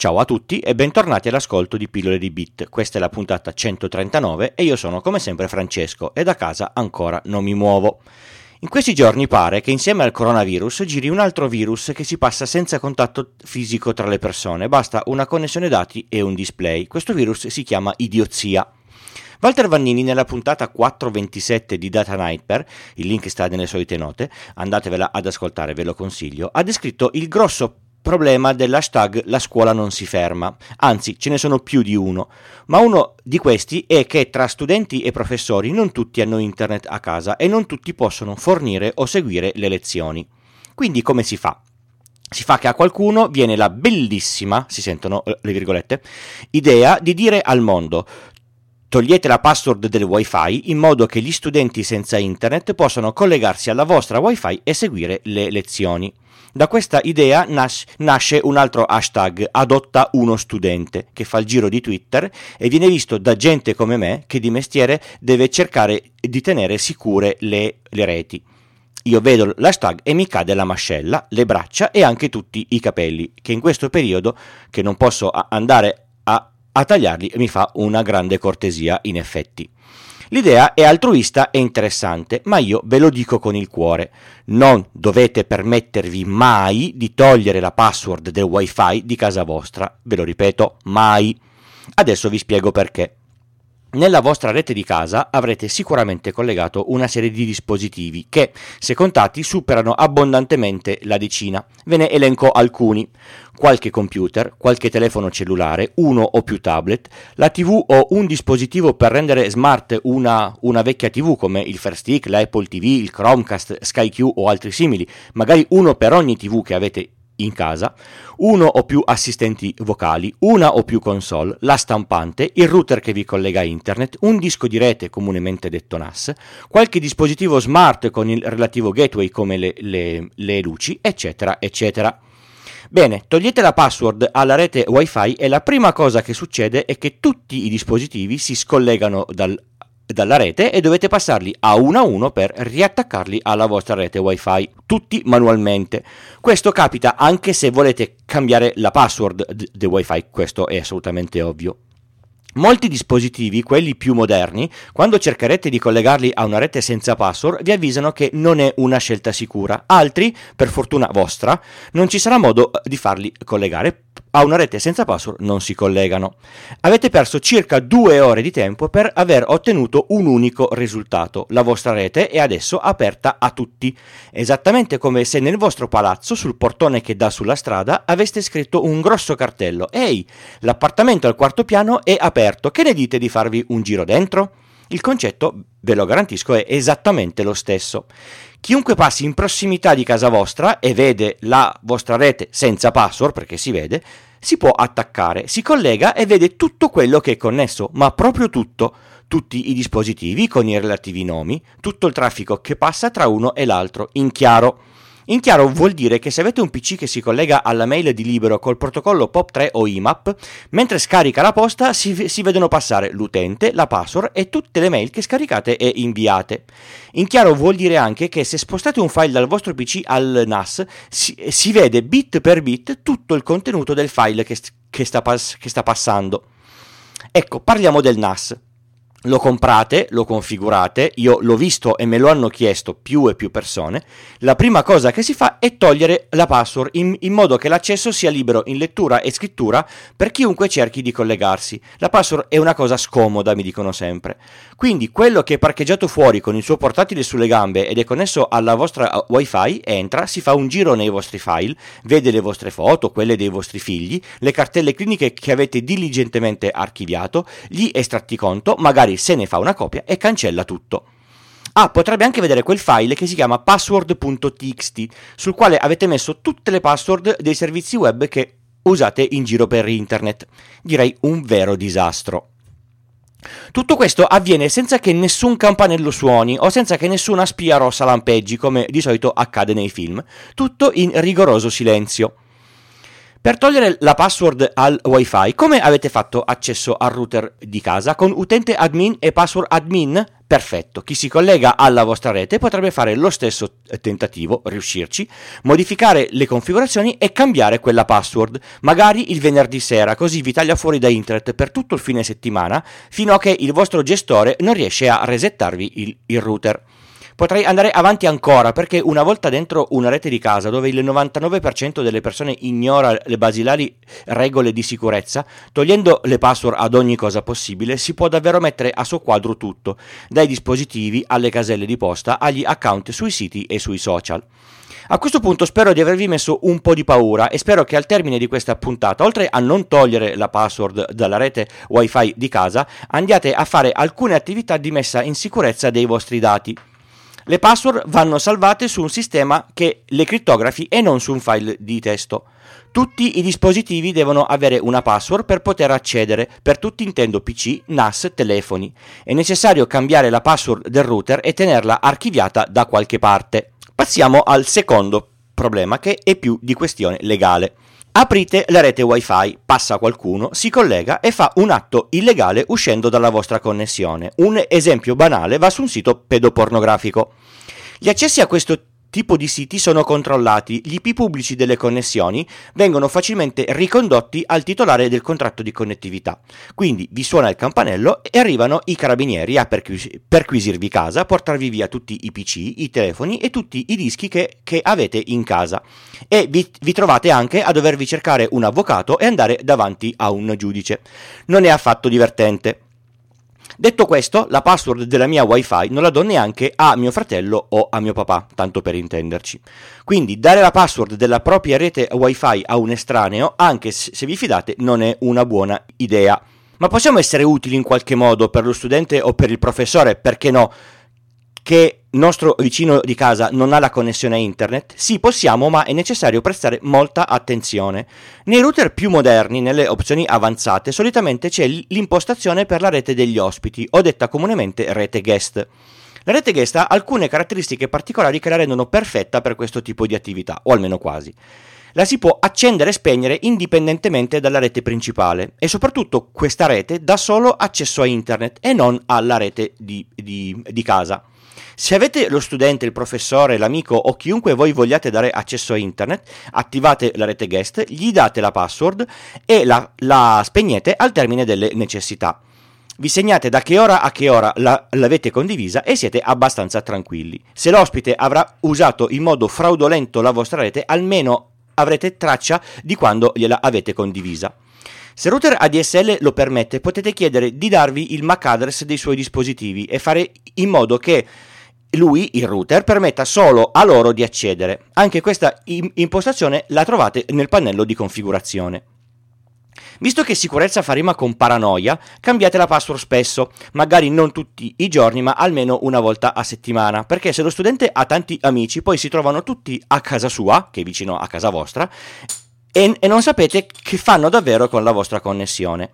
Ciao a tutti e bentornati all'ascolto di Pillole di Bit. Questa è la puntata 139 e io sono come sempre Francesco e da casa ancora non mi muovo. In questi giorni pare che insieme al coronavirus giri un altro virus che si passa senza contatto fisico tra le persone, basta una connessione dati e un display. Questo virus si chiama idiozia. Walter Vannini nella puntata 427 di Data Nightmare, il link sta nelle solite note, andatevela ad ascoltare, ve lo consiglio, ha descritto il grosso problema dell'hashtag la scuola non si ferma, anzi ce ne sono più di uno, ma uno di questi è che tra studenti e professori non tutti hanno internet a casa e non tutti possono fornire o seguire le lezioni. Quindi come si fa? Si fa che a qualcuno viene la bellissima, si sentono eh, le virgolette, idea di dire al mondo Togliete la password del wifi in modo che gli studenti senza internet possano collegarsi alla vostra wifi e seguire le lezioni. Da questa idea nas- nasce un altro hashtag, adotta uno studente, che fa il giro di Twitter e viene visto da gente come me che di mestiere deve cercare di tenere sicure le, le reti. Io vedo l'hashtag e mi cade la mascella, le braccia e anche tutti i capelli, che in questo periodo, che non posso andare a, a tagliarli, mi fa una grande cortesia in effetti. L'idea è altruista e interessante, ma io ve lo dico con il cuore. Non dovete permettervi mai di togliere la password del wifi di casa vostra. Ve lo ripeto, mai. Adesso vi spiego perché. Nella vostra rete di casa avrete sicuramente collegato una serie di dispositivi che, se contati, superano abbondantemente la decina. Ve ne elenco alcuni. Qualche computer, qualche telefono cellulare, uno o più tablet, la TV o un dispositivo per rendere smart una, una vecchia TV come il Fire Stick, l'Apple TV, il Chromecast, SkyQ o altri simili, magari uno per ogni TV che avete in casa, uno o più assistenti vocali, una o più console, la stampante, il router che vi collega a internet, un disco di rete comunemente detto NAS, qualche dispositivo smart con il relativo gateway come le, le, le luci, eccetera, eccetera. Bene, togliete la password alla rete wifi e la prima cosa che succede è che tutti i dispositivi si scollegano dal dalla rete e dovete passarli a uno a uno per riattaccarli alla vostra rete wifi, tutti manualmente. Questo capita anche se volete cambiare la password del wifi, questo è assolutamente ovvio. Molti dispositivi, quelli più moderni, quando cercherete di collegarli a una rete senza password, vi avvisano che non è una scelta sicura. Altri, per fortuna vostra, non ci sarà modo di farli collegare a una rete senza password non si collegano. Avete perso circa due ore di tempo per aver ottenuto un unico risultato. La vostra rete è adesso aperta a tutti, esattamente come se nel vostro palazzo, sul portone che dà sulla strada, aveste scritto un grosso cartello. Ehi, l'appartamento al quarto piano è aperto, che ne dite di farvi un giro dentro? Il concetto, ve lo garantisco, è esattamente lo stesso. Chiunque passi in prossimità di casa vostra e vede la vostra rete senza password, perché si vede, si può attaccare, si collega e vede tutto quello che è connesso, ma proprio tutto, tutti i dispositivi con i relativi nomi, tutto il traffico che passa tra uno e l'altro, in chiaro. In chiaro vuol dire che se avete un PC che si collega alla mail di Libero col protocollo POP3 o IMAP, mentre scarica la posta si, si, vedono passare l'utente, la password e tutte le mail che scaricate e inviate. In chiaro vuol dire anche che se spostate un file dal vostro PC al NAS, si, si vede bit per bit tutto il contenuto del file che, che, sta, che sta passando. Ecco, parliamo del NAS lo comprate, lo configurate, io l'ho visto e me lo hanno chiesto più e più persone, la prima cosa che si fa è togliere la password in, in, modo che l'accesso sia libero in lettura e scrittura per chiunque cerchi di collegarsi. La password è una cosa scomoda, mi dicono sempre. Quindi quello che è parcheggiato fuori con il suo portatile sulle gambe ed è connesso alla vostra wifi entra, si fa un giro nei vostri file, vede le vostre foto, quelle dei vostri figli, le cartelle cliniche che avete diligentemente archiviato, gli estratti conto, magari magari se ne fa una copia e cancella tutto. Ah, potrebbe anche vedere quel file che si chiama password.txt, sul quale avete messo tutte le password dei servizi web che usate in giro per internet. Direi un vero disastro. Tutto questo avviene senza che nessun campanello suoni o senza che nessuna spia rossa lampeggi, come di solito accade nei film. Tutto in rigoroso silenzio. Per togliere la password al wifi, come avete fatto accesso al router di casa? Con utente admin e password admin? Perfetto, chi si collega alla vostra rete potrebbe fare lo stesso tentativo, riuscirci, modificare le configurazioni e cambiare quella password, magari il venerdì sera, così vi taglia fuori da internet per tutto il fine settimana, fino a che il vostro gestore non riesce a resettarvi il, il router. Potrei andare avanti ancora perché una volta dentro una rete di casa dove il 99% delle persone ignora le basilari regole di sicurezza, togliendo le password ad ogni cosa possibile, si può davvero mettere a suo quadro tutto, dai dispositivi alle caselle di posta agli account sui siti e sui social. A questo punto spero di avervi messo un po' di paura e spero che al termine di questa puntata, oltre a non togliere la password dalla rete wifi di casa, andiate a fare alcune attività di messa in sicurezza dei vostri dati. Le password vanno salvate su un sistema che le crittografi e non su un file di testo. Tutti i dispositivi devono avere una password per poter accedere, per tutti intendo PC, NAS, telefoni. È necessario cambiare la password del router e tenerla archiviata da qualche parte. Passiamo al secondo problema che è più di questione legale. Aprite la rete wifi, passa qualcuno, si collega e fa un atto illegale uscendo dalla vostra connessione. Un esempio banale va su un sito pedopornografico. Gli accessi a questo tipo di siti sono controllati, gli IP pubblici delle connessioni vengono facilmente ricondotti al titolare del contratto di connettività. Quindi vi suona il campanello e arrivano i carabinieri a perquis- perquisirvi casa, portarvi via tutti i PC, i telefoni e tutti i dischi che, che avete in casa. E vi, vi trovate anche a dovervi cercare un avvocato e andare davanti a un giudice. Non è affatto divertente. Detto questo, la password della mia wifi non la do neanche a mio fratello o a mio papà, tanto per intenderci. Quindi dare la password della propria rete wifi a un estraneo, anche se vi fidate, non è una buona idea. Ma possiamo essere utili in qualche modo per lo studente o per il professore, perché no? Che nostro vicino di casa non ha la connessione a internet? Sì, possiamo, ma è necessario prestare molta attenzione. Nei router più moderni, nelle opzioni avanzate, solitamente c'è l'impostazione per la rete degli ospiti, o detta comunemente rete guest. La rete guest ha alcune caratteristiche particolari che la rendono perfetta per questo tipo di attività, o almeno quasi. La si può accendere e spegnere indipendentemente dalla rete principale e soprattutto questa rete dà solo accesso a internet e non alla rete di, di, di casa. Se avete lo studente, il professore, l'amico o chiunque voi vogliate dare accesso a internet, attivate la rete guest, gli date la password e la, la spegnete al termine delle necessità. Vi segnate da che ora a che ora la, l'avete condivisa e siete abbastanza tranquilli. Se l'ospite avrà usato in modo fraudolento la vostra rete, almeno avrete traccia di quando gliela avete condivisa. Se router ADSL lo permette, potete chiedere di darvi il MAC address dei suoi dispositivi e fare in modo che lui, il router, permetta solo a loro di accedere. Anche questa impostazione la trovate nel pannello di configurazione. Visto che sicurezza fa rima con paranoia, cambiate la password spesso, magari non tutti i giorni, ma almeno una volta a settimana, perché se lo studente ha tanti amici, poi si trovano tutti a casa sua, che è vicino a casa vostra, e, e non sapete che fanno davvero con la vostra connessione.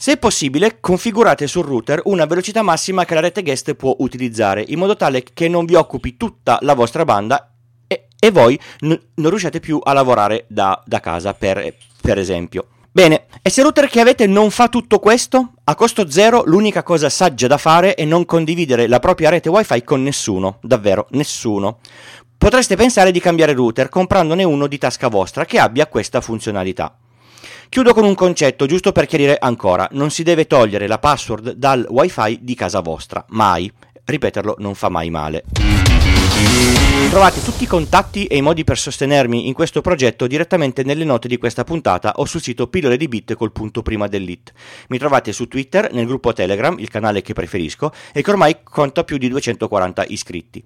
Se possibile, configurate sul router una velocità massima che la rete guest può utilizzare, in modo tale che non vi occupi tutta la vostra banda e, e voi n- non riusciate più a lavorare da, da casa, per, per esempio. Bene, e se il router che avete non fa tutto questo? A costo zero l'unica cosa saggia da fare è non condividere la propria rete wifi con nessuno, davvero nessuno. Potreste pensare di cambiare router comprandone uno di tasca vostra che abbia questa funzionalità. Chiudo con un concetto, giusto per chiarire ancora, non si deve togliere la password dal wifi di casa vostra, mai. Ripeterlo non fa mai male. Trovate tutti i contatti e i modi per sostenermi in questo progetto direttamente nelle note di questa puntata o sul sito pillole di bit col punto prima dell'it. Mi trovate su Twitter, nel gruppo Telegram, il canale che preferisco, e che ormai conta più di 240 iscritti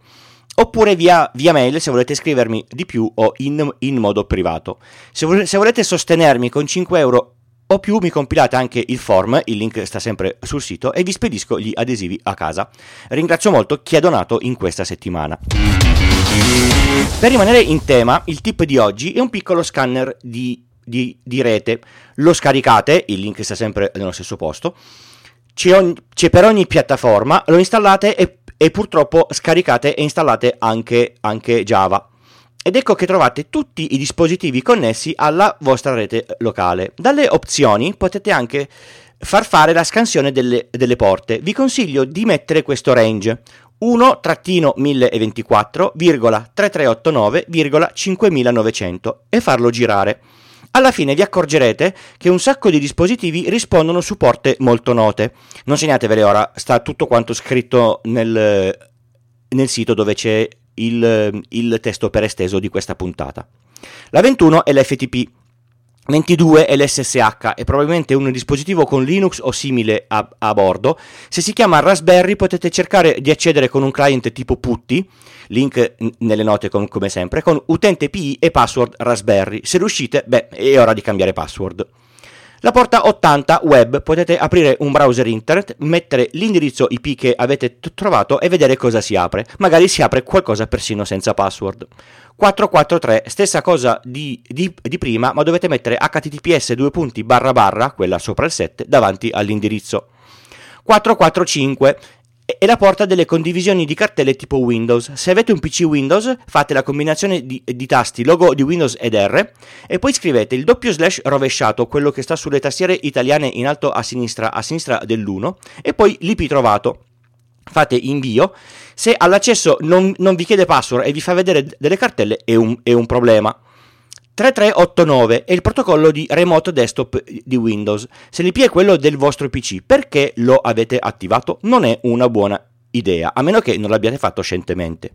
oppure via, via, mail se volete scrivermi di più o in, in modo privato. Se, vo- se, volete sostenermi con 5 euro o più mi compilate anche il form, il link sta sempre sul sito e vi spedisco gli adesivi a casa. Ringrazio molto chi ha donato in questa settimana. Per rimanere in tema, il tip di oggi è un piccolo scanner di, di, di rete. Lo scaricate, il link sta sempre nello stesso posto. C'è, ogni, c'è per ogni piattaforma, lo installate e e purtroppo scaricate e installate anche, anche Java. ed ecco che trovate tutti i dispositivi connessi alla vostra rete locale. Dalle opzioni potete anche far fare la scansione delle, delle porte. Vi consiglio di mettere questo range 1-1024,3389,5900 e farlo girare. Alla fine vi accorgerete che un sacco di dispositivi rispondono su porte molto note. Non segnatevele ora, sta tutto quanto scritto nel, nel sito dove c'è il, il testo per esteso di questa puntata. La 21 è l'FTP, 22 è l'SSH, è probabilmente un dispositivo con Linux o simile a, a, bordo. Se si chiama Raspberry potete cercare di accedere con un client tipo Putty, link nelle note com- come sempre, con utente PI e password Raspberry. Se riuscite, beh, è ora di cambiare password. La porta 80 web potete aprire un browser internet, mettere l'indirizzo IP che avete t- trovato e vedere cosa si apre. Magari si apre qualcosa persino senza password. 443, stessa cosa di, di, di prima, ma dovete mettere https due punti barra barra, quella sopra il 7, davanti all'indirizzo. 445 e la porta delle condivisioni di cartelle tipo Windows. Se avete un PC Windows, fate la combinazione di, di, tasti logo di Windows ed R e poi scrivete il doppio slash rovesciato, quello che sta sulle tastiere italiane in alto a sinistra, a sinistra dell'1 e poi l'IP trovato. Fate invio. Se all'accesso non, non vi chiede password e vi fa vedere delle cartelle, è un, è un problema. 3389 è il protocollo di remote desktop di Windows. Se l'IP è quello del vostro PC, perché lo avete attivato? Non è una buona idea, a meno che non l'abbiate fatto scientemente.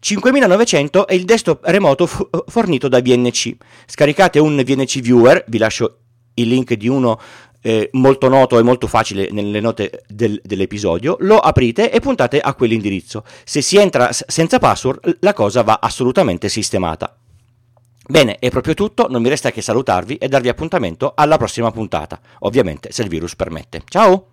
5900 è il desktop remoto f- fornito da VNC. Scaricate un VNC Viewer, vi lascio il link di uno eh, molto noto e molto facile nelle note del, dell'episodio, lo aprite e puntate a quell'indirizzo. Se si entra s- senza password, la cosa va assolutamente sistemata. Bene, è proprio tutto, non mi resta che salutarvi e darvi appuntamento alla prossima puntata, ovviamente se il virus permette. Ciao!